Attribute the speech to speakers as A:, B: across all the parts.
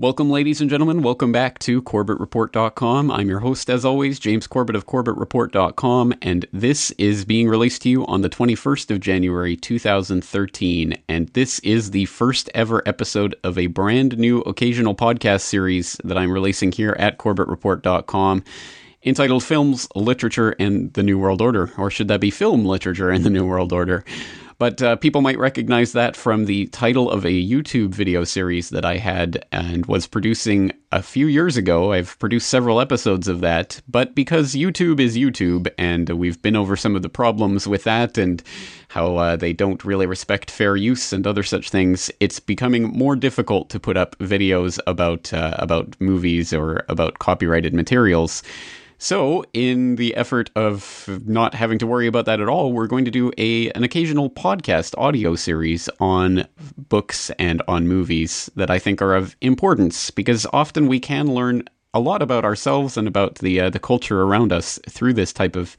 A: Welcome, ladies and gentlemen. Welcome back to CorbettReport.com. I'm your host, as always, James Corbett of CorbettReport.com, and this is being released to you on the 21st of January 2013. And this is the first ever episode of a brand new occasional podcast series that I'm releasing here at CorbettReport.com entitled Films, Literature, and the New World Order. Or should that be Film, Literature, and the New World Order? But uh, people might recognize that from the title of a YouTube video series that I had and was producing a few years ago. I've produced several episodes of that, but because YouTube is YouTube, and we've been over some of the problems with that and how uh, they don't really respect fair use and other such things, it's becoming more difficult to put up videos about uh, about movies or about copyrighted materials. So, in the effort of not having to worry about that at all, we're going to do a an occasional podcast audio series on books and on movies that I think are of importance because often we can learn a lot about ourselves and about the uh, the culture around us through this type of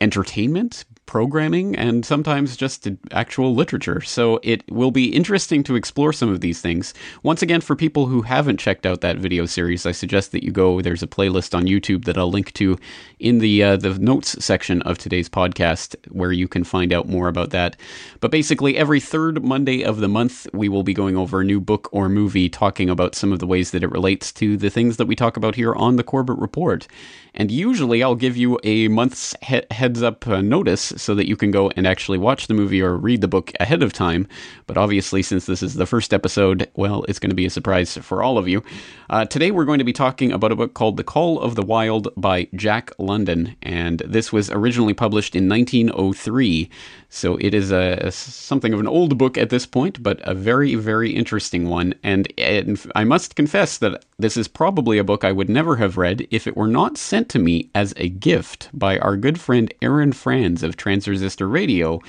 A: entertainment, programming and sometimes just actual literature. So it will be interesting to explore some of these things. Once again, for people who haven't checked out that video series, I suggest that you go. There's a playlist on YouTube that I'll link to in the uh, the notes section of today's podcast, where you can find out more about that. But basically, every third Monday of the month, we will be going over a new book or movie, talking about some of the ways that it relates to the things that we talk about here on the Corbett Report. And usually, I'll give you a month's he- heads up uh, notice so that you can go and actually watch the movie or read the book ahead of time. But obviously, since this is the first episode, well, it's going to be a surprise for all of you. Uh, today, we're going to be talking about a book called The Call of the Wild by Jack London, and this was originally published in 1903. So it is a, a, something of an old book at this point, but a very, very interesting one. And, and I must confess that this is probably a book I would never have read if it were not sent to me as a gift by our good friend Aaron Franz of Transresistor Radio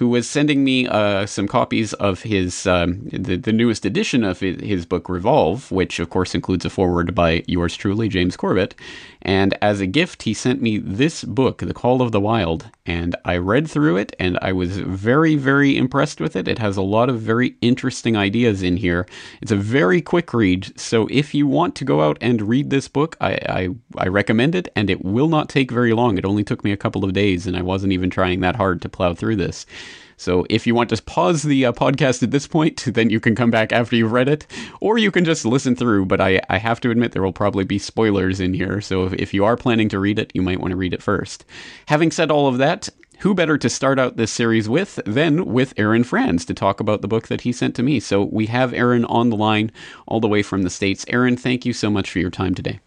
A: who was sending me uh, some copies of his um, the, the newest edition of his book Revolve, which of course includes a foreword by yours truly, James Corbett. And as a gift, he sent me this book, The Call of the Wild, and I read through it, and I was very, very impressed with it. It has a lot of very interesting ideas in here. It's a very quick read, so if you want to go out and read this book, I, I, I recommend it, and it will not take very long. It only took me a couple of days, and I wasn't even trying that hard to plow through this. So if you want to pause the uh, podcast at this point, then you can come back after you've read it, or you can just listen through. But I, I have to admit, there will probably be spoilers in here. So if, if you are planning to read it, you might want to read it first. Having said all of that, who better to start out this series with than with Aaron Franz to talk about the book that he sent to me? So we have Aaron on the line all the way from the States. Aaron, thank you so much for your time today.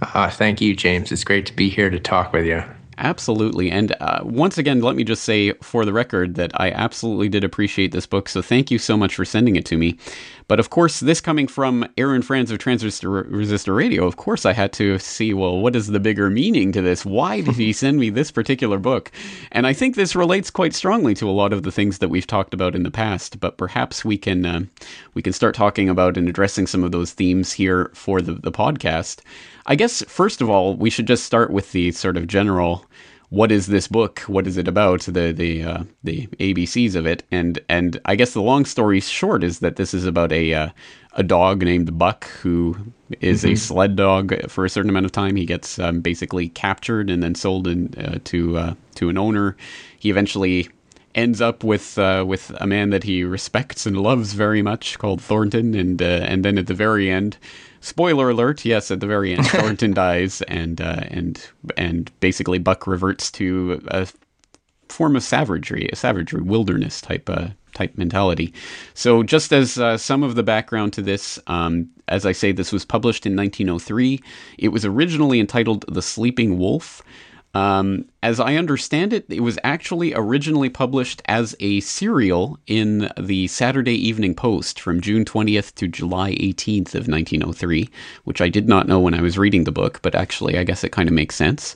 B: Uh, thank you, James. It's great to be here to talk with you.
A: Absolutely. And uh, once again, let me just say for the record that I absolutely did appreciate this book. So thank you so much for sending it to me. But of course, this coming from Aaron Franz of Transistor Resistor Radio, of course, I had to see, well, what is the bigger meaning to this? Why did he send me this particular book? And I think this relates quite strongly to a lot of the things that we've talked about in the past. But perhaps we can uh, we can start talking about and addressing some of those themes here for the, the podcast. I guess first of all, we should just start with the sort of general what is this book? What is it about? The the uh, the ABCs of it, and and I guess the long story short is that this is about a uh, a dog named Buck who is mm-hmm. a sled dog for a certain amount of time. He gets um, basically captured and then sold in, uh, to uh, to an owner. He eventually ends up with uh, with a man that he respects and loves very much called Thornton, and uh, and then at the very end spoiler alert yes at the very end thornton dies and uh, and and basically buck reverts to a form of savagery a savagery wilderness type uh, type mentality. So just as uh, some of the background to this um, as i say this was published in 1903 it was originally entitled the sleeping wolf um, as I understand it, it was actually originally published as a serial in the Saturday Evening Post from June 20th to July 18th of 1903, which I did not know when I was reading the book, but actually I guess it kind of makes sense.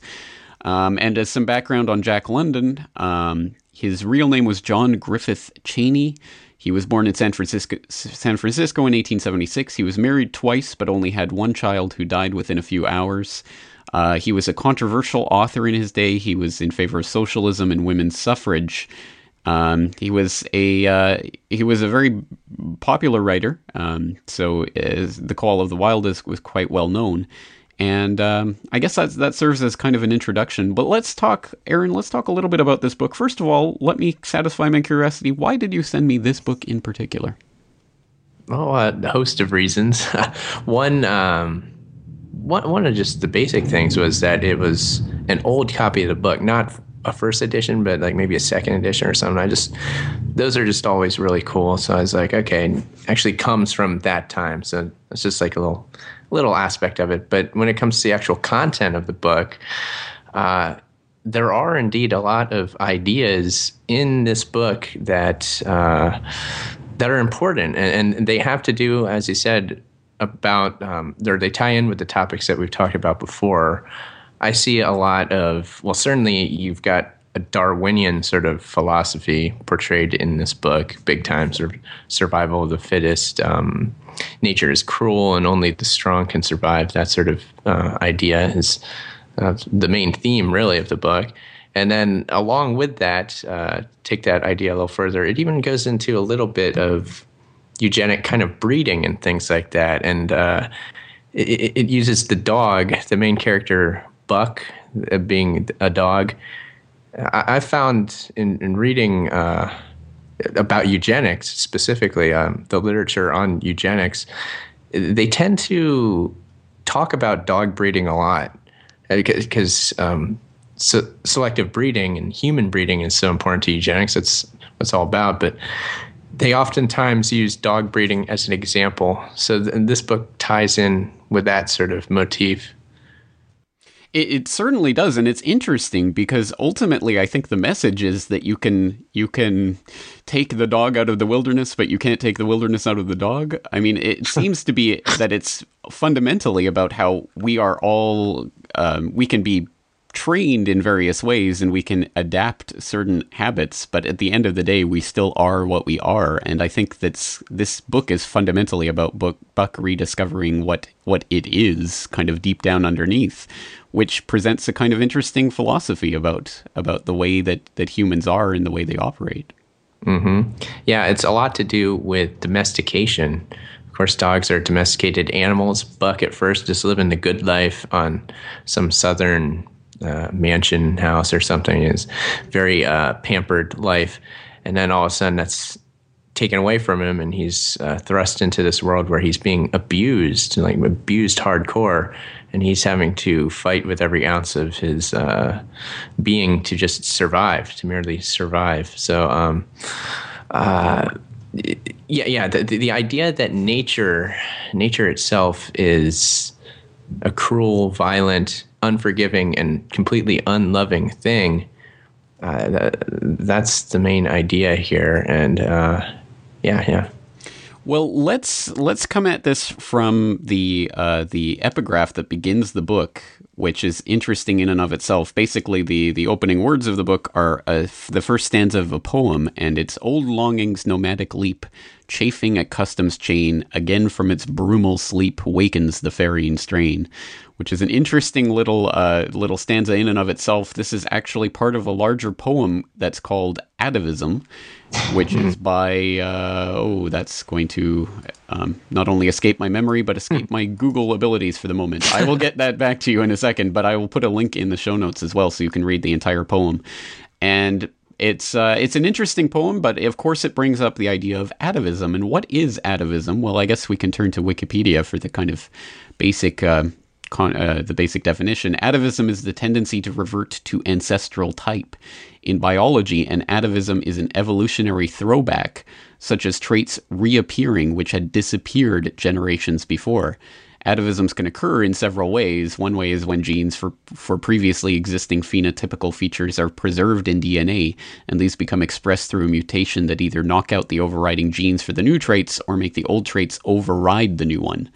A: Um, and as some background on Jack London, um, his real name was John Griffith Chaney. He was born in San Francisco, San Francisco in 1876. He was married twice, but only had one child who died within a few hours. Uh, he was a controversial author in his day. He was in favor of socialism and women's suffrage. Um, he was a uh, he was a very popular writer, um, so the Call of the Wild is, was quite well known. And um, I guess that that serves as kind of an introduction. But let's talk, Aaron. Let's talk a little bit about this book. First of all, let me satisfy my curiosity. Why did you send me this book in particular?
B: Oh, a host of reasons. one, um, one, one of just the basic things was that it was an old copy of the book, not a first edition, but like maybe a second edition or something. I just those are just always really cool. So I was like, okay, actually comes from that time. So it's just like a little little aspect of it. But when it comes to the actual content of the book, uh, there are indeed a lot of ideas in this book that uh, that are important, and, and, they have to do, as you said, about um, they tie in with the topics that we've talked about before. I see a lot of well, certainly you've got a Darwinian sort of philosophy portrayed in this book, big time, sort of survival of the fittest. Um, nature is cruel and only the strong can survive. That sort of uh, idea is uh, the main theme, really, of the book. And then, along with that, uh, take that idea a little further. It even goes into a little bit of eugenic kind of breeding and things like that. And uh, it, it, uses the dog, the main character Buck, uh, being a dog. I, I found in, in reading uh, about eugenics specifically, um, the literature on eugenics, they tend to talk about dog breeding a lot because uh, um, so selective breeding and human breeding is so important to eugenics. That's what it's all about. But they oftentimes use dog breeding as an example. So th- this book ties in with that sort of motif.
A: It, it, certainly does, and it's interesting because ultimately, I think the message is that you can you can take the dog out of the wilderness, but you can't take the wilderness out of the dog. I mean, it seems to be that it's fundamentally about how we are all um, we can be trained in various ways and we can adapt certain habits but at the end of the day we still are what we are and i think that this book is fundamentally about book, buck rediscovering what what it is kind of deep down underneath which presents a kind of interesting philosophy about about the way that that humans are and the way they operate.
B: Mm-hmm. Yeah, it's a lot to do with domestication. Of course, dogs are domesticated animals. Buck at first just living the good life on some southern uh, mansion house or something is very uh, pampered life, and then all of a sudden that's taken away from him, and he's uh, thrust into this world where he's being abused, like abused hardcore, and he's having to fight with every ounce of his uh, being to just survive, to merely survive. So, um, uh, yeah, yeah, the, the idea that nature, nature itself, is a cruel, violent, unforgiving, and completely unloving thing. Uh, that, that's the main idea here, and uh, yeah, yeah.
A: Well, let's let's come at this from the uh, the epigraph that begins the book, which is interesting in and of itself. Basically, the the opening words of the book are uh, the first stanza of a poem, and it's "Old longing's nomadic leap, chafing at custom's chain, again from its brumal sleep wakens the ferine strain." Which is an interesting little uh, little stanza in and of itself. This is actually part of a larger poem that's called Atavism, which is by uh, oh, that's going to um, not only escape my memory but escape my Google abilities for the moment. I will get that back to you in a second, but I will put a link in the show notes as well so you can read the entire poem. And it's uh, it's an interesting poem, but of course it brings up the idea of atavism. And what is atavism? Well, I guess we can turn to Wikipedia for the kind of basic. Uh, con- uh, the basic definition. Atavism is the tendency to revert to ancestral type. In biology, an atavism is an evolutionary throwback, such as traits reappearing which had disappeared generations before. Atavisms can occur in several ways. One way is when genes for, for previously existing phenotypical features are preserved in DNA, and these become expressed through a mutation that either knock out the overriding genes for the new traits or make the old traits override the new one.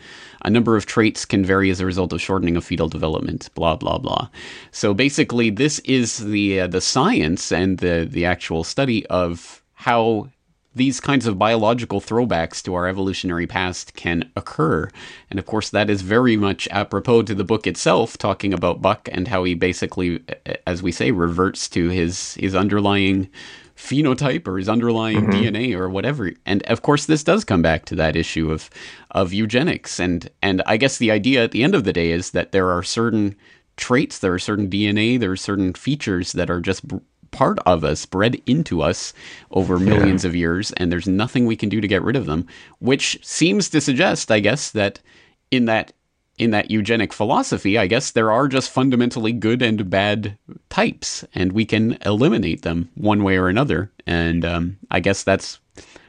A: A number of traits can vary as a result of shortening of fetal development. Blah blah blah. So basically, this is the uh, the science and the the actual study of how these kinds of biological throwbacks to our evolutionary past can occur. And of course, that is very much apropos to the book itself, talking about Buck and how he basically, as we say, reverts to his, his underlying phenotype or his underlying mm-hmm. DNA or whatever. And of course, this does come back to that issue of of eugenics. And and I guess the idea at the end of the day is that there are certain traits, there are certain DNA, there are certain features that are just part of us, bred into us over millions yeah. of years, and there's nothing we can do to get rid of them. Which seems to suggest, I guess, that in that in that eugenic philosophy, I guess there are just fundamentally good and bad types, and we can eliminate them one way or another. And um, I guess that's,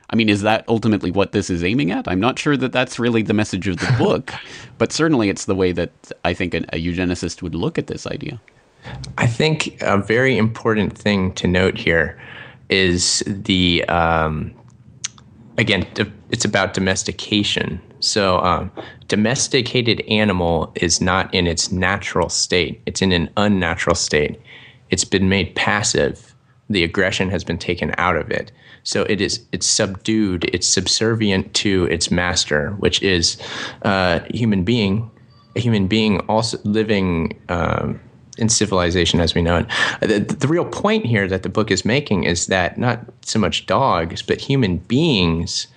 A: I mean, is that ultimately what this is aiming at? I'm not sure that that's really the message of the book, but certainly it's the way that I think a, a eugenicist would look at this idea.
B: I think a very important thing to note here is the um, again, it's about domestication. So, um, domesticated animal is not in its natural state; it's in an unnatural state. It's been made passive. The aggression has been taken out of it. So it is it's subdued. It's subservient to its master, which is uh, a human being. A human being also living. Um, in civilization as we know it. The, the, real point here that the book is making is that not so much dogs, but human beings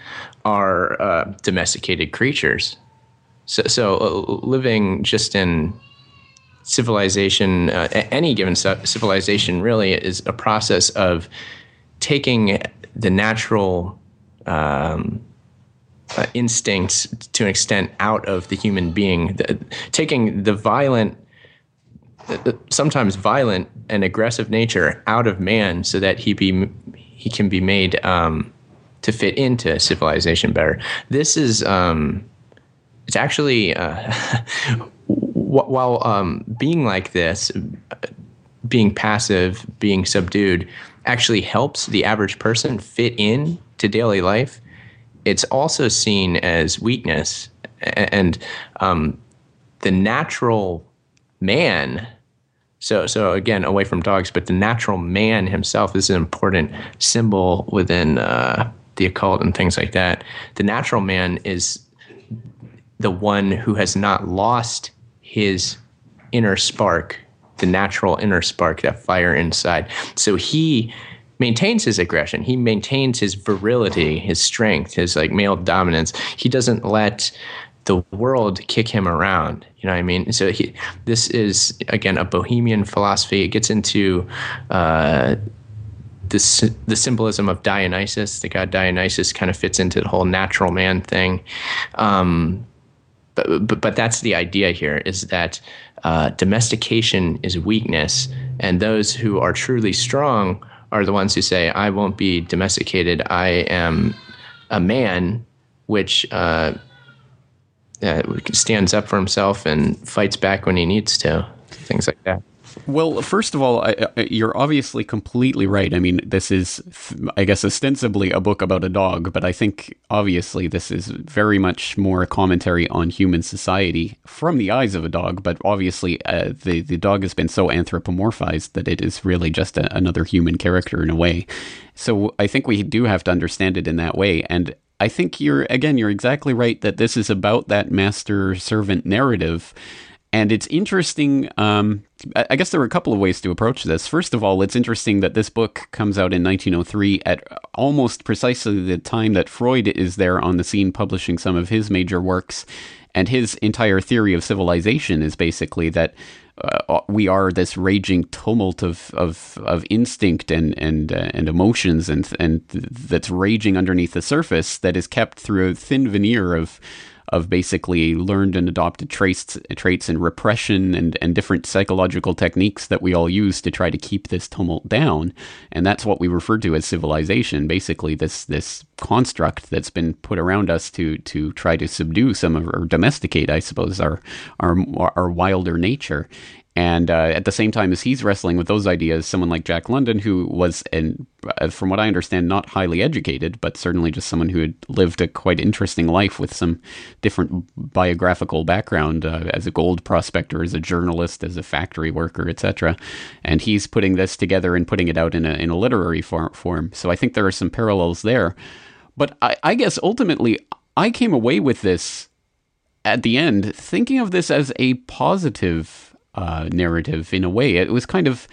B: are uh, domesticated creatures. So, so uh, living just in civilization, uh, any given civilization really is a process of taking the natural um, uh, instincts to an extent out of the human being, the, taking the violent sometimes violent and aggressive nature out of man so that he be he can be made um, to fit into civilization better. This is um, it's actually uh, while um, being like this, being passive, being subdued, actually helps the average person fit in to daily life. It's also seen as weakness, and um, the natural man so, so again, away from dogs, but the natural man himself is an important symbol within uh, the occult and things like that. The natural man is the one who has not lost his inner spark, the natural inner spark, that fire inside. So he maintains his aggression. He maintains his virility, his strength, his like male dominance. He doesn't let the world kick him around. You know what I mean? So he, this is again a bohemian philosophy. It gets into uh, the symbolism of Dionysus. The god Dionysus kind of fits into the whole natural man thing. Um, but, but but that's the idea here is that uh, domestication is weakness, and those who are truly strong are the ones who say, "I won't be domesticated. I am a man," which uh, uh, stands up for himself and fights back when he needs to, things like that.
A: Well, first of all, I, I, you're obviously completely right. I mean, this is, I guess, ostensibly a book about a dog, but I think obviously this is very much more a commentary on human society from the eyes of a dog. But obviously, uh, the the dog has been so anthropomorphized that it is really just a, another human character in a way. So I think we do have to understand it in that way. And I think you're, again, you're exactly right that this is about that master servant narrative. And it's interesting. Um, I guess there are a couple of ways to approach this. First of all, it's interesting that this book comes out in 1903 at almost precisely the time that Freud is there on the scene publishing some of his major works. And his entire theory of civilization is basically that uh, we are this raging tumult of of, of instinct and and uh, and emotions and and that's raging underneath the surface that is kept through a thin veneer of of basically learned and adopted traits traits and repression and and different psychological techniques that we all use to try to keep this tumult down. And that's what we refer to as civilization basically this this construct that's been put around us to to try to subdue some of or domesticate I suppose our our our wilder nature and uh, at the same time as he's wrestling with those ideas, someone like Jack London, who was, uh, from what I understand, not highly educated, but certainly just someone who had lived a quite interesting life with some different biographical background uh, as a gold prospector, as a journalist, as a factory worker, etc. And he's putting this together and putting it out in a in a literary form. form. So I think there are some parallels there. But I, I guess ultimately, I came away with this at the end thinking of this as a positive uh, narrative in a way. It was kind of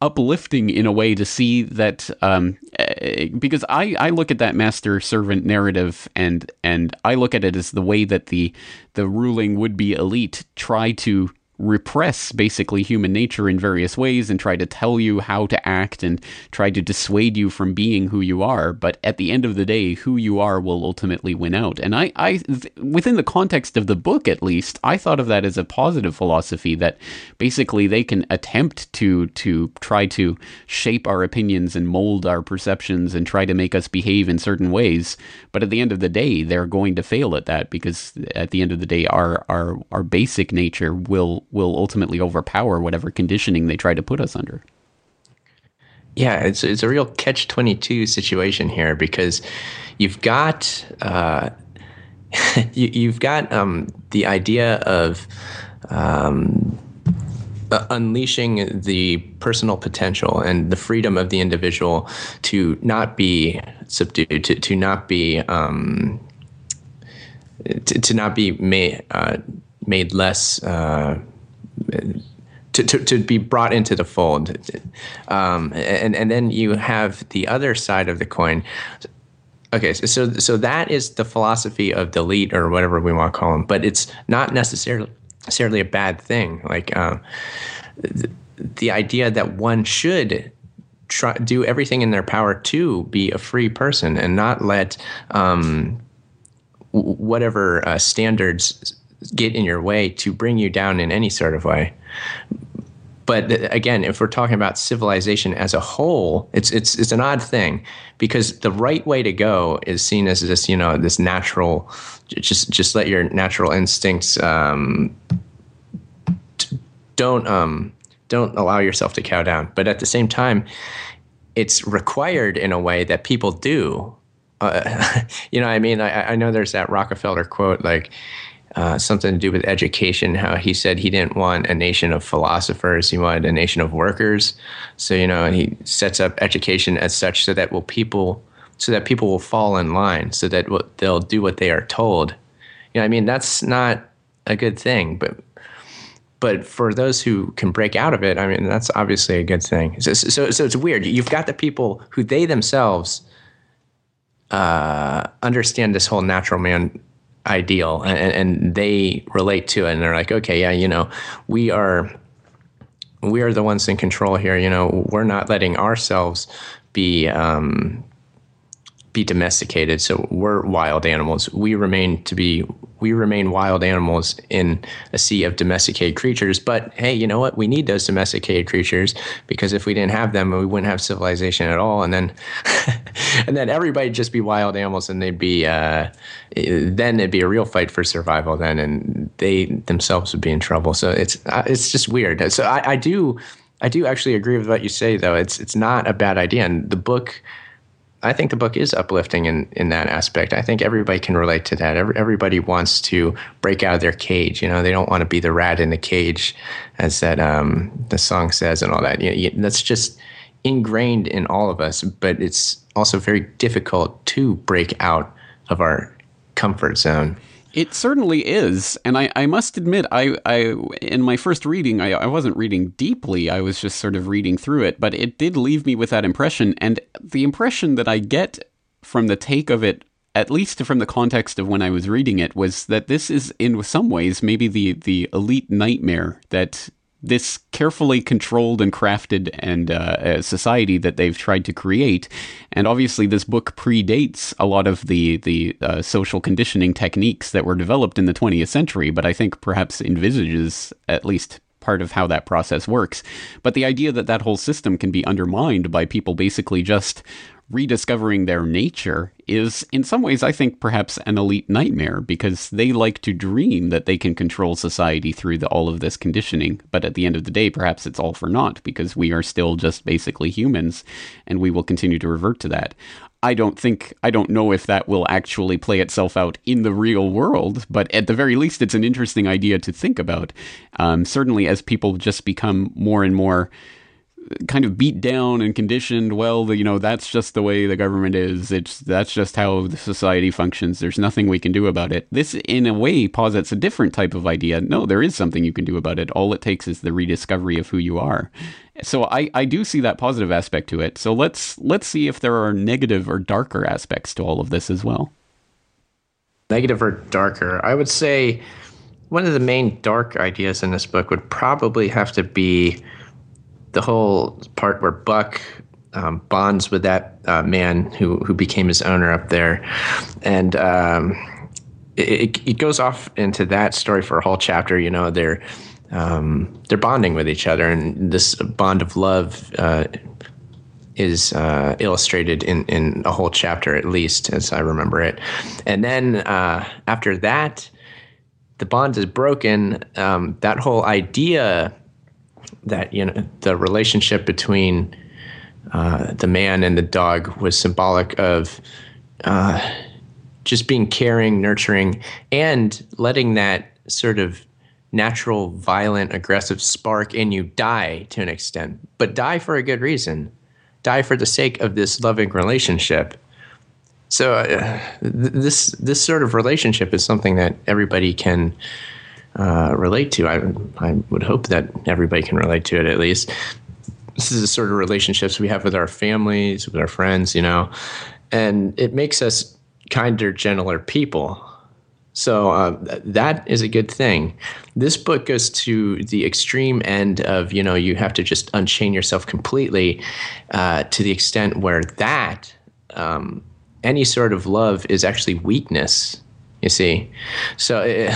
A: uplifting in a way to see that um, uh, because I, I look at that master servant narrative and and I look at it as the way that the the ruling would be elite try to repress basically human nature in various ways and try to tell you how to act and try to dissuade you from being who you are. But at the end of the day, who you are will ultimately win out. And I, I within the context of the book, at least, I thought of that as a positive philosophy that basically they can attempt to to try to shape our opinions and mold our perceptions and try to make us behave in certain ways. But at the end of the day, they're going to fail at that because at the end of the day, our our our basic nature will will ultimately overpower whatever conditioning they try to put us under.
B: Yeah, it's it's a real catch twenty two situation here because you've got uh, you, have got um, the idea of um, uh, unleashing the personal potential and the freedom of the individual to not be subdued, to to not be um, to, to not be made uh, made less. Uh, to, to, to be brought into the fold. Um, and, and then you have the other side of the coin. Okay, so so that is the philosophy of delete or whatever we want to call them, but it's not necessarily necessarily a bad thing. Like um, the, the idea that one should try do everything in their power to be a free person and not let um, whatever uh, standards get in your way to bring you down in any sort of way. But again, if we're talking about civilization as a whole, it's it's it's an odd thing because the right way to go is seen as this you know this natural, just just let your natural instincts um, don't um, don't allow yourself to cow down. But at the same time, it's required in a way that people do. Uh, you know, I mean, I, I know there's that Rockefeller quote like uh, something to do with education. How he said he didn't want a nation of philosophers; he wanted a nation of workers. So you know, he sets up education as such so that will people, so that people will fall in line, so that they'll do what they are told. You know, I mean, that's not a good thing, but but for those who can break out of it, I mean, that's obviously a good thing. So, so, so it's weird. You've got the people who they themselves uh, understand this whole natural man ideal and, and they relate to it and they're like okay yeah you know we are we are the ones in control here you know we're not letting ourselves be um, be domesticated. So we're wild animals. We remain to be we remain wild animals in a sea of domesticated creatures. But hey, you know what? We need those domesticated creatures because if we didn't have them, we wouldn't have civilization at all. And then and then everybody'd just be wild animals, and they'd be uh, then it'd be a real fight for survival. Then, and they themselves would be in trouble. So it's uh, it's just weird. So I, I do. I do actually agree with what you say, though. It's it's not a bad idea, and the book I think the book is uplifting in, in that aspect. I think everybody can relate to that. Every, everybody wants to break out of their cage. You know, they don't want to be the rat in the cage, as that um, the song says, and all that. You know, that's just ingrained in all of us. But it's also very difficult to break out of our comfort zone.
A: It certainly is, and I, I must admit, I, I in my first reading, I, I wasn't reading deeply. I was just sort of reading through it, but it did leave me with that impression, and the impression that I get from the take of it, at least from the context of when I was reading it, was that this is in some ways maybe the the elite nightmare that this carefully controlled and crafted and uh, society that they've tried to create. And obviously, this book predates a lot of the the uh, social conditioning techniques that were developed in the 20th century, but I think perhaps envisages at least part of how that process works. But the idea that that whole system can be undermined by people basically just rediscovering their nature is, in some ways, I think perhaps an elite nightmare because they like to dream that they can control society through the, all of this conditioning. But at the end of the day, perhaps it's all for naught because we are still just basically humans and we will continue to revert to that. I don't think, I don't know if that will actually play itself out in the real world, but at the very least, it's an interesting idea to think about. Um, certainly, as people just become more and more kind of beat down and conditioned. Well, you know, that's just the way the government is. It's that's just how the society functions. There's nothing we can do about it. This, in a way, posits a different type of idea. No, there is something you can do about it. All it takes is the rediscovery of who you are. So I, I do see that positive aspect to it. So let's let's see if there are negative or darker aspects to all of this as well.
B: Negative or darker? I would say one of the main dark ideas in this book would probably have to be the whole part where Buck um, bonds with that uh, man who who became his owner up there, and um, it, it goes off into that story for a whole chapter. You know, they're um, they're bonding with each other, and this bond of love uh, is uh, illustrated in in a whole chapter at least, as I remember it. And then uh, after that, the bond is broken. Um, that whole idea that you know the relationship between uh, the man and the dog was symbolic of uh, just being caring, nurturing, and letting that sort of natural, violent, aggressive spark in you die to an extent, but die for a good reason. Die for the sake of this loving relationship. So uh, th- this this sort of relationship is something that everybody can uh, relate to. I, I would hope that everybody can relate to it at least. This is the sort of relationships we have with our families, with our friends, you know, and it makes us kinder, gentler people. So uh, that is a good thing. This book goes to the extreme end of you know you have to just unchain yourself completely uh, to the extent where that um, any sort of love is actually weakness you see, so it,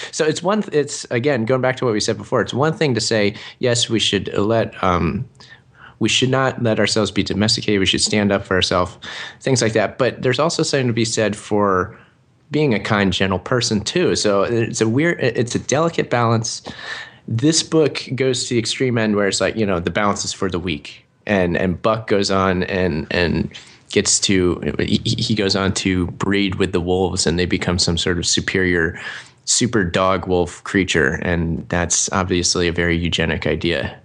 B: so it's one. It's again going back to what we said before. It's one thing to say yes, we should let. Um, we should not let ourselves be domesticated. We should stand up for ourselves, things like that. But there's also something to be said for being a kind, gentle person too. So it's a weird, it's a delicate balance. This book goes to the extreme end where it's like you know the balance is for the weak, and and Buck goes on and and gets to he goes on to breed with the wolves and they become some sort of superior super dog wolf creature. And that's obviously a very eugenic idea.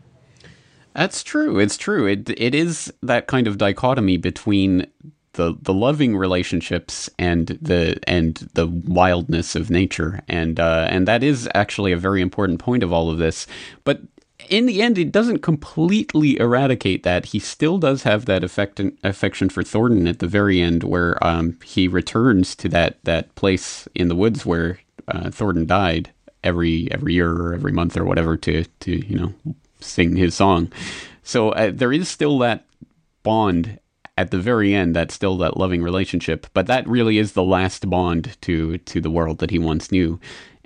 A: That's true. It's true. It it is that kind of dichotomy between the the loving relationships and the and the wildness of nature. And uh, and that is actually a very important point of all of this. But in the end, it doesn't completely eradicate that. He still does have that affect- affection for Thornton at the very end, where um, he returns to that that place in the woods where uh, Thornton died every every year or every month or whatever to to you know sing his song. So uh, there is still that bond at the very end. That's still that loving relationship, but that really is the last bond to to the world that he once knew.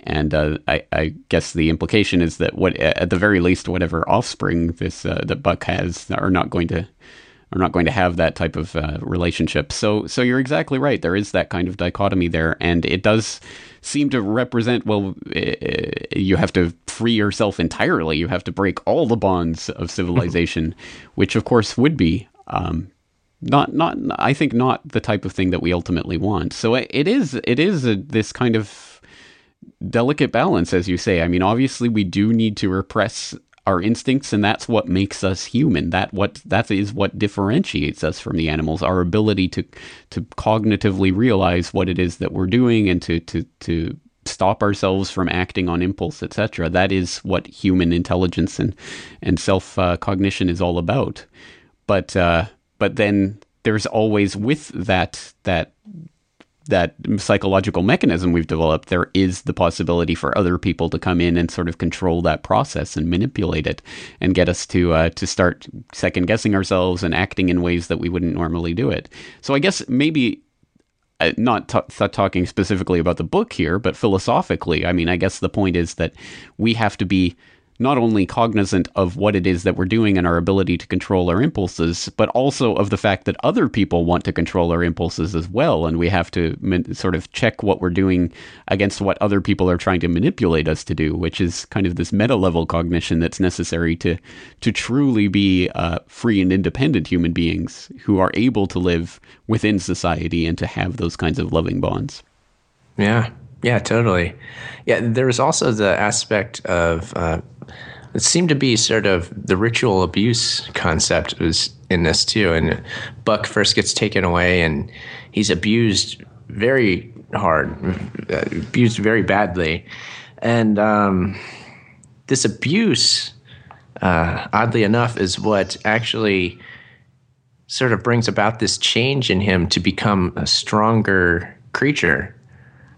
A: And uh, I, I, guess the implication is that what, at the very least, whatever offspring this uh, that Buck has are not going to are not going to have that type of uh, relationship. So, so you're exactly right. There is that kind of dichotomy there, and it does seem to represent. Well, you have to free yourself entirely. You have to break all the bonds of civilization, which, of course, would be um, not not. I think not the type of thing that we ultimately want. So it is. It is a, this kind of delicate balance, as you say. I mean, obviously, we do need to repress our instincts, and that's what makes us human. That what that is what differentiates us from the animals. Our ability to to cognitively realize what it is that we're doing and to to to stop ourselves from acting on impulse, etc. That is what human intelligence and and self uh, cognition is all about. But uh, but then there's always with that that that psychological mechanism we've developed, there is the possibility for other people to come in and sort of control that process and manipulate it and get us to uh, to start second guessing ourselves and acting in ways that we wouldn't normally do it. So I guess maybe uh, not t- talking specifically about the book here, but philosophically, I mean, I guess the point is that we have to be not only cognizant of what it is that we're doing and our ability to control our impulses, but also of the fact that other people want to control our impulses as well. And we have to min- sort of check what we're doing against what other people are trying to manipulate us to do, which is kind of this meta level cognition that's necessary to, to truly be uh, free and independent human beings who are able to live within society and to have those kinds of loving bonds.
B: Yeah, yeah, totally. Yeah, there was also the aspect of uh, it seemed to be sort of the ritual abuse concept was in this too. And Buck first gets taken away, and he's abused very hard, abused very badly, and um, this abuse, uh, oddly enough, is what actually sort of brings about this change in him to become a stronger creature.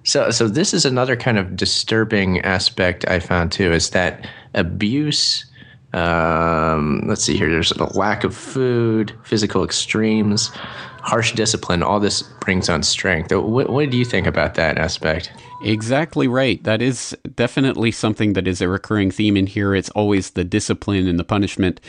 B: So, so this is another kind of disturbing aspect I found too, is that abuse. Um, let's see here. There's a lack of food, physical extremes, harsh discipline. All this brings on strength. What, what do you think about that aspect?
A: Exactly right. That is definitely something that is a recurring theme in here. It's always the discipline and the punishment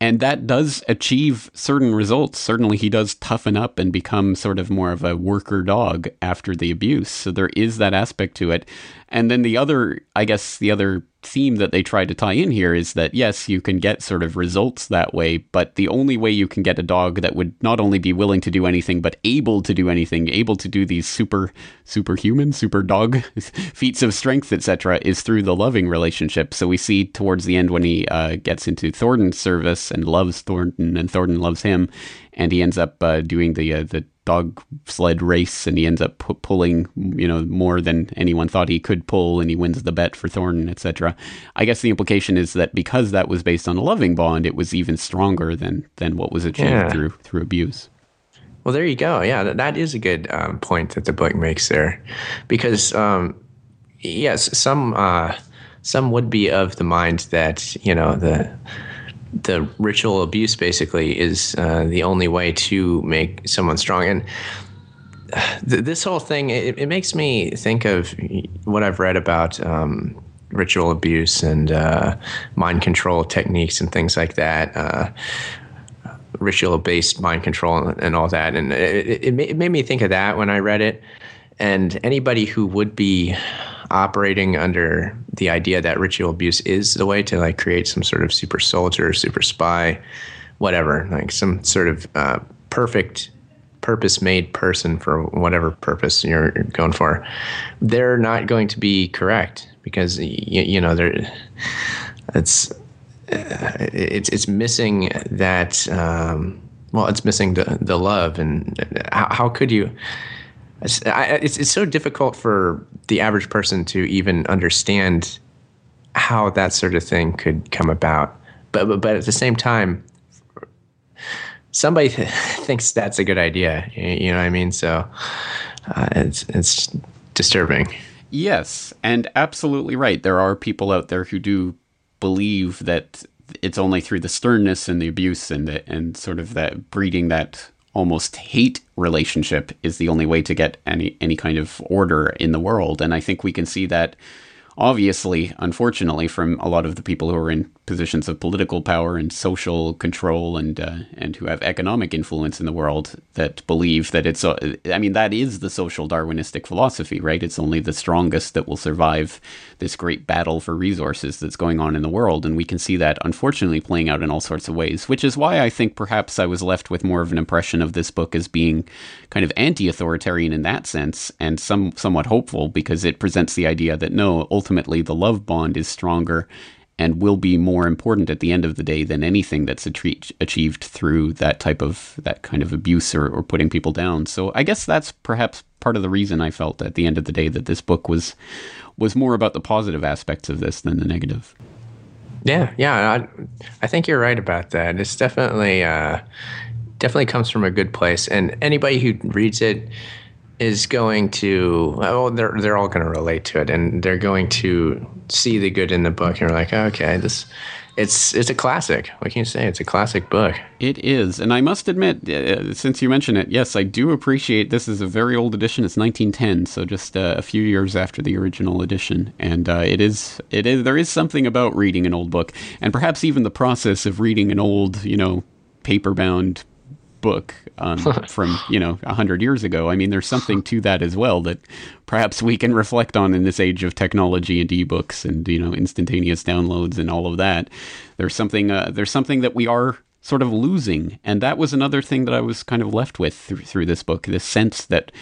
A: and that does achieve certain results. Certainly, he does toughen up and become sort of more of a worker dog after the abuse. So there is that aspect to it. And then the other, I guess, the other theme that they try to tie in here is that yes, you can get sort of results that way, but the only way you can get a dog that would not only be willing to do anything, but able to do anything, able to do these super, superhuman, super dog feats of strength, etc., is through the loving relationship. So we see towards the end when he uh, gets into Thornton's service and loves Thornton, and Thornton loves him, and he ends up uh, doing the uh, the dog sled race, and he ends up pu- pulling you know more than anyone thought he could pull, and he wins the bet for Thornton, etc. I guess the implication is that because that was based on a loving bond, it was even stronger than than what was achieved yeah. through through abuse.
B: Well, there you go. Yeah, that, that is a good um, point that the book makes there, because um, yes, some uh, some would be of the mind that you know the the ritual abuse basically is uh, the only way to make someone strong. And th- this whole thing, it, it, makes me think of what I've read about um, ritual abuse and uh, mind control techniques and things like that. Uh, ritual based mind control and all that. And it, it, it made me think of that when I read it. And anybody who would be operating under the idea that ritual abuse is the way to like create some sort of super soldier, super spy, whatever, like some sort of uh, perfect purpose made person for whatever purpose you're going for, they're not going to be correct because you, you know they're it's uh, it's it's missing that um, well it's missing the the love and how, how could you it's, it's, it's so difficult for the average person to even understand how that sort of thing could come about. But but, but at the same time, somebody th- thinks that's a good idea. You know what I mean? So uh, it's it's disturbing.
A: Yes, and absolutely right. There are people out there who do believe that it's only through the sternness and the abuse and the, and sort of that breeding that almost hate relationship is the only way to get any any kind of order in the world. And i think we can see that obviously, unfortunately, from a lot of the people who are in positions of political power and social control and uh, and who have economic influence in the world that believe that it's. Uh, I mean, that is the social Darwinistic philosophy, right? It's only the strongest that will survive this great battle for resources that's going on in the world, and we can see that unfortunately playing out in all sorts of ways. Which is why I think perhaps I was left with more of an impression of this book as being kind of anti-authoritarian in that sense, and some somewhat hopeful because it presents the idea that no, ultimately the love bond is stronger and will be more important at the end of the day than anything that's achieved through that type of that kind of abuse or, or putting people down. So I guess that's perhaps part of the reason I felt at the end of the day that this book was was more about the positive aspects of this than the negative.
B: Yeah, yeah, I, I think you're right about that. It's definitely uh, definitely comes from a good place, and anybody who reads it is going to well they're they're all going to relate to it and they're going to see the good in the book and you're like okay this it's it's a classic. What can you say? It's a classic book.
A: It is and i must admit uh, since you mentioned it yes i do appreciate this is a very old edition. It's 1910 so just uh, a few years after the original edition and uh, it is it is there is something about reading an old book and perhaps even the process of reading an old you know paper bound book um, from you know a hundred years ago. I mean, there's something to that as well that perhaps we can reflect on in this age of technology and ebooks and you know instantaneous downloads and all of that. There's something uh, there's something that we are sort of losing, and that was another thing that I was kind of left with through, through this book. This sense that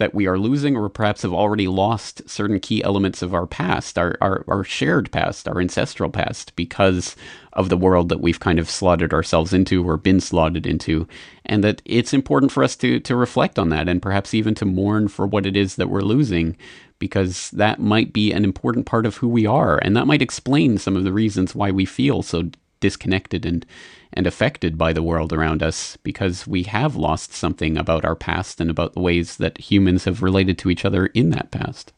A: that we are losing or perhaps have already lost certain key elements of our past, our, our, our shared past, our ancestral past, because of the world that we've kind of slotted ourselves into or been slotted into. And that it's important for us to, to reflect on that and perhaps even to mourn for what it is that we're losing, because that might be an important part of who we are. And that might explain some of the reasons why we feel so disconnected and and affected by the world around us because we have lost something about our past and about the ways that humans have related to each other in that past.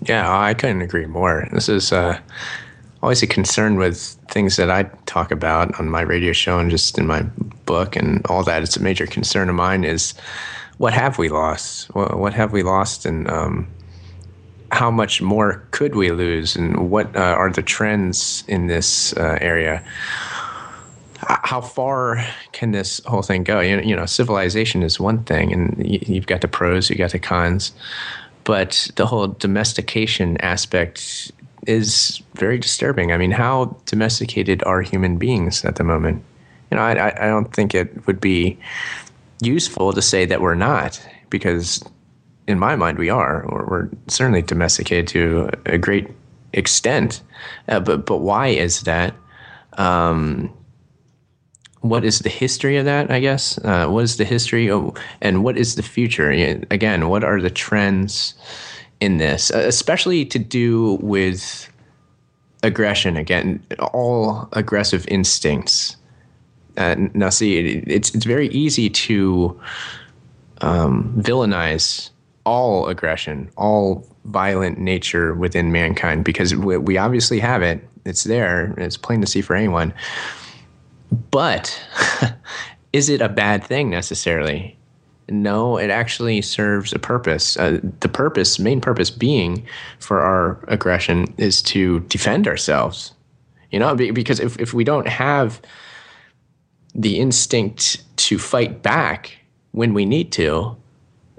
B: Yeah, I couldn't agree more. This is uh, always a concern with things that I talk about on my radio show and just in my book and all that. It's a major concern of mine is what have we lost? What, have we lost? And um, how much more could we lose? And what uh, are the trends in this uh, area? how far can this whole thing go? You know, you know, civilization is one thing, and you've got the pros, you've got the cons, but the whole domestication aspect is very disturbing. I mean, how domesticated are human beings at the moment? You know, I, I don't think it would be useful to say that we're not, because in my mind, we are. We're, we're certainly domesticated to a great extent. Uh, but but why is that? Um, what is the history of that? I guess uh, what is the history of, and what is the future? Again, what are the trends in this, uh, especially to do with aggression? Again, all aggressive instincts. Uh, now, see, it's it's very easy to um, villainize all aggression, all violent nature within mankind because we, we obviously have it. It's there. It's plain to see for anyone but is it a bad thing necessarily? No, it actually serves a purpose. Uh, the purpose, main purpose being for our aggression is to defend ourselves. You know, because if, if we don't have the instinct to fight back when we need to,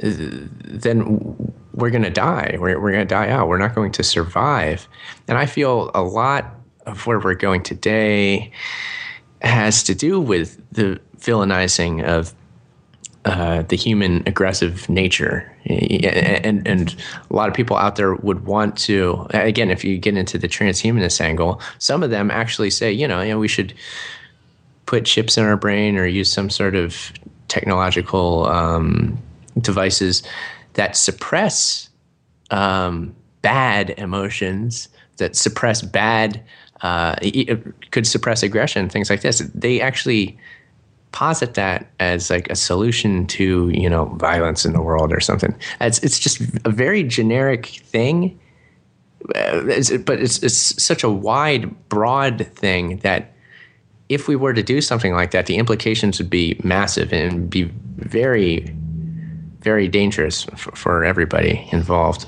B: then we're going to die. We're, we're going to die out. We're not going to survive. And I feel a lot of where we're going today has to do with the villainizing of uh, the human aggressive nature, and and a lot of people out there would want to. Again, if you get into the transhumanist angle, some of them actually say, you know, you know, we should put chips in our brain or use some sort of technological um, devices that suppress um, bad emotions, that suppress bad uh, could suppress aggression, things like this. They actually posit that as like a solution to you know violence in the world or something. It's it's just a very generic thing, uh, but it's it's such a wide, broad thing that if we were to do something like that, the implications would be massive and be very, very dangerous for, for everybody involved.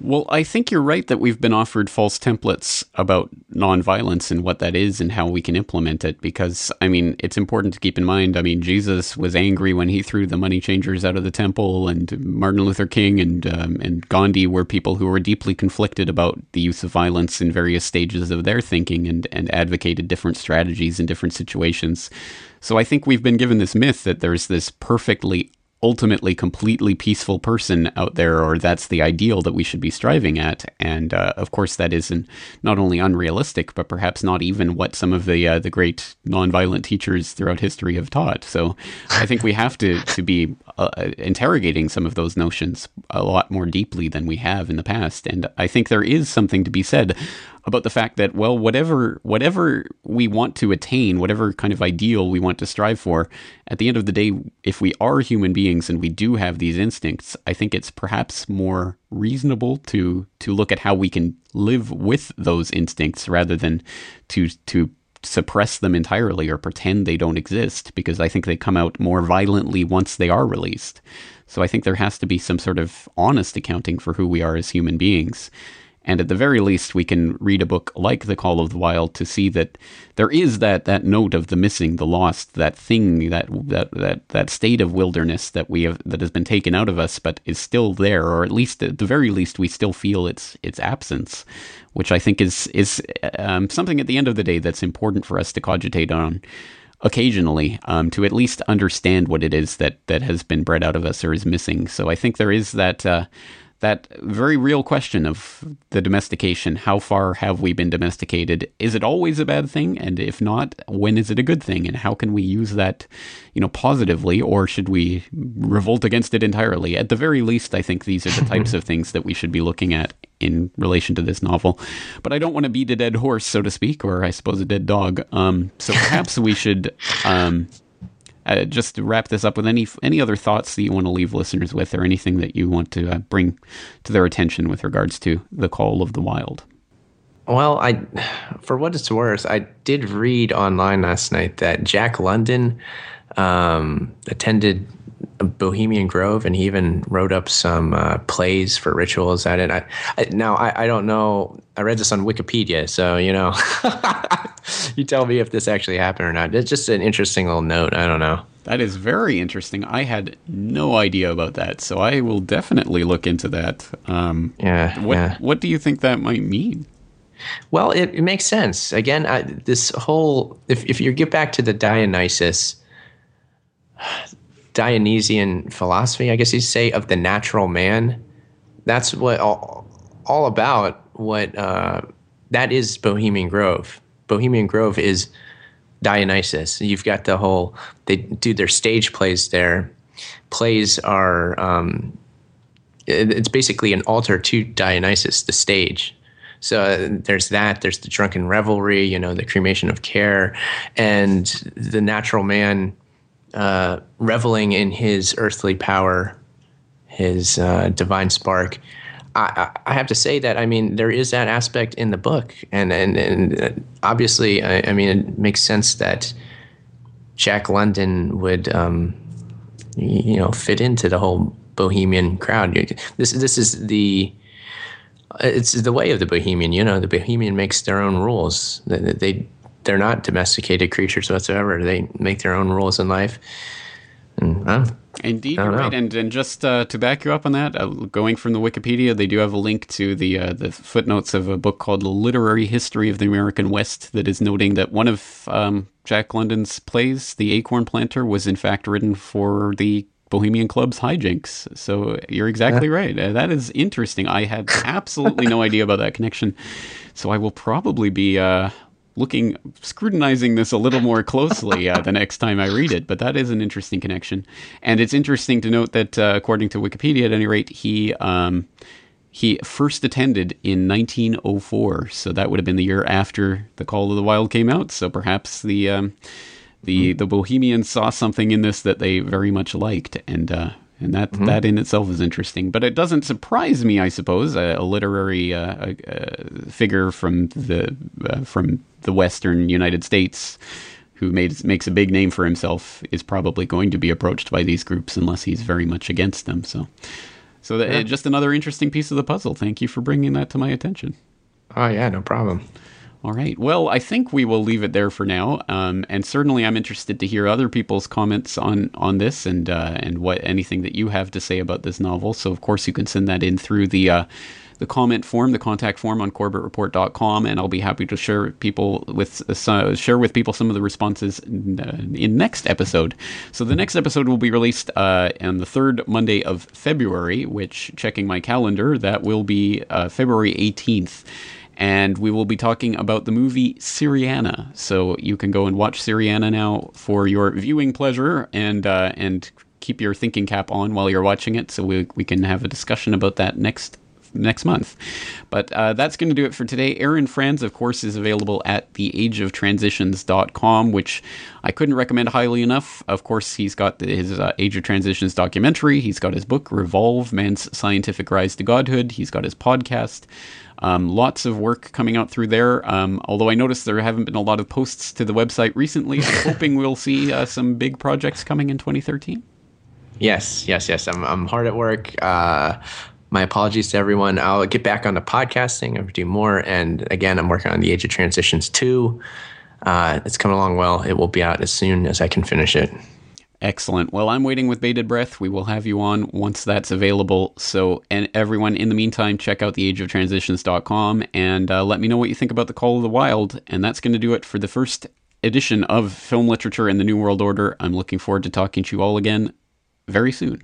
A: Well, I think you're right that we've been offered false templates about nonviolence and what that is and how we can implement it. Because, I mean, it's important to keep in mind. I mean, Jesus was angry when he threw the money changers out of the temple, and Martin Luther King and um, and Gandhi were people who were deeply conflicted about the use of violence in various stages of their thinking and and advocated different strategies in different situations. So I think we've been given this myth that there's this perfectly ultimately completely peaceful person out there, or that's the ideal that we should be striving at. And uh, of course, that isn't not only unrealistic, but perhaps not even what some of the uh, the great nonviolent teachers throughout history have taught. So I think we have to to be uh, interrogating some of those notions a lot more deeply than we have in the past. And I think there is something to be said about the fact that well whatever whatever we want to attain whatever kind of ideal we want to strive for at the end of the day if we are human beings and we do have these instincts i think it's perhaps more reasonable to to look at how we can live with those instincts rather than to to suppress them entirely or pretend they don't exist because i think they come out more violently once they are released. So i think there has to be some sort of honest accounting for who we are as human beings and at the very least, we can read a book like The Call of the Wild to see that there is that, that note of the missing, the lost, that thing, that, that, that, that state of wilderness that we have, that has been taken out of us, but is still there, or at least, at the very least, we still feel its, its absence, which I think is, is um, something at the end of the day that's important for us to cogitate on occasionally um, to at least understand what it is that that has been bred out of us or is missing. So I think there is that uh, that very real question of the domestication. How far have we been domesticated? Is it always a bad thing? And if not, when is it a good thing? And how can we use that, you know, positively, or should we revolt against it entirely? At the very least, I think these are the types of things that we should be looking at in relation to this novel. But I don't want to beat a dead horse, so to speak, or I suppose a dead dog. Um, so perhaps we should. Um, uh, just to wrap this up with any any other thoughts that you want to leave listeners with, or anything that you want to uh, bring to their attention with regards to the Call of the Wild.
B: Well, I, for what it's worth, I did read online last night that Jack London um, attended Bohemian Grove, and he even wrote up some uh, plays for rituals at it. I, I, now I, I don't know. I read this on Wikipedia, so you know, you tell me if this actually happened or not. It's just an interesting little note. I don't know.
A: That is very interesting. I had no idea about that, so I will definitely look into that. Um,
B: yeah.
A: What
B: yeah.
A: What do you think that might mean?
B: Well, it, it makes sense. Again, I, this whole if if you get back to the Dionysus Dionysian philosophy, I guess you'd say, of the natural man. That's what all, all about. What uh, that is Bohemian Grove. Bohemian Grove is Dionysus. You've got the whole. They do their stage plays there. Plays are. Um, it's basically an altar to Dionysus, the stage. So uh, there's that. There's the drunken revelry. You know, the cremation of care, and the natural man uh, reveling in his earthly power, his uh, divine spark. I, I, have to say that I mean there is that aspect in the book, and and and obviously I, I mean it makes sense that Jack London would um, you know fit into the whole bohemian crowd. This this is the it's the way of the bohemian. You know, the bohemian makes their own rules. They, they they're not domesticated creatures whatsoever. They make their own rules in life. And, uh,
A: Indeed, you're know. right. And and just uh, to back you up on that, uh, going from the Wikipedia, they do have a link to the uh, the footnotes of a book called "The Literary History of the American West" that is noting that one of um, Jack London's plays, "The Acorn Planter," was in fact written for the Bohemian Club's hijinks. So you're exactly yeah. right. Uh, that is interesting. I had absolutely no idea about that connection. So I will probably be uh, looking scrutinizing this a little more closely uh, the next time I read it. But that is an interesting connection, and it's interesting to note that uh, according to Wikipedia, at any rate, he. Um, he first attended in 1904, so that would have been the year after the Call of the Wild came out. So perhaps the um, the the Bohemians saw something in this that they very much liked, and uh, and that mm-hmm. that in itself is interesting. But it doesn't surprise me, I suppose, a, a literary uh, a, figure from the uh, from the Western United States who made, makes a big name for himself is probably going to be approached by these groups unless he's very much against them. So, so that, yeah. just another interesting piece of the puzzle. Thank you for bringing that to my attention.
B: Oh yeah, no problem.
A: All right. Well, I think we will leave it there for now. Um, and certainly, I'm interested to hear other people's comments on on this and uh, and what anything that you have to say about this novel. So, of course, you can send that in through the. Uh, the comment form, the contact form on corbettreport.com, and I'll be happy to share people with uh, share with people some of the responses in, uh, in, next episode. So the next episode will be released uh, on the third Monday of February, which checking my calendar, that will be uh, February 18th and we will be talking about the movie Syriana. So you can go and watch Syriana now for your viewing pleasure and uh, and keep your thinking cap on while you're watching it. So we we can have a discussion about that next next month. But uh, that's going to do it for today. Aaron Franz, of course, is available at theageoftransitions.com, which I couldn't recommend highly enough. Of course, he's got his uh, Age of Transitions documentary. He's got his book, Revolve Man's Scientific Rise to Godhood. He's got his podcast. Um, lots of work coming out through there. Um, although I noticed there haven't been a lot of posts to the website recently, I'm hoping we'll see uh, some big projects coming in 2013.
B: Yes, yes, yes. I'm, I'm hard at work. Uh, my apologies to everyone. I'll get back on the podcasting and do more. And again, I'm working on the Age of Transitions 2. Uh, it's coming along well. It will be out as soon as I can finish it.
A: Excellent. Well, I'm waiting with bated breath. We will have you on once that's available. So, and everyone, in the meantime, check out theageoftransitions.com and uh, let me know what you think about the Call of the Wild. And that's going to do it for the first edition of Film Literature and the New World Order. I'm looking forward to talking to you all again very soon.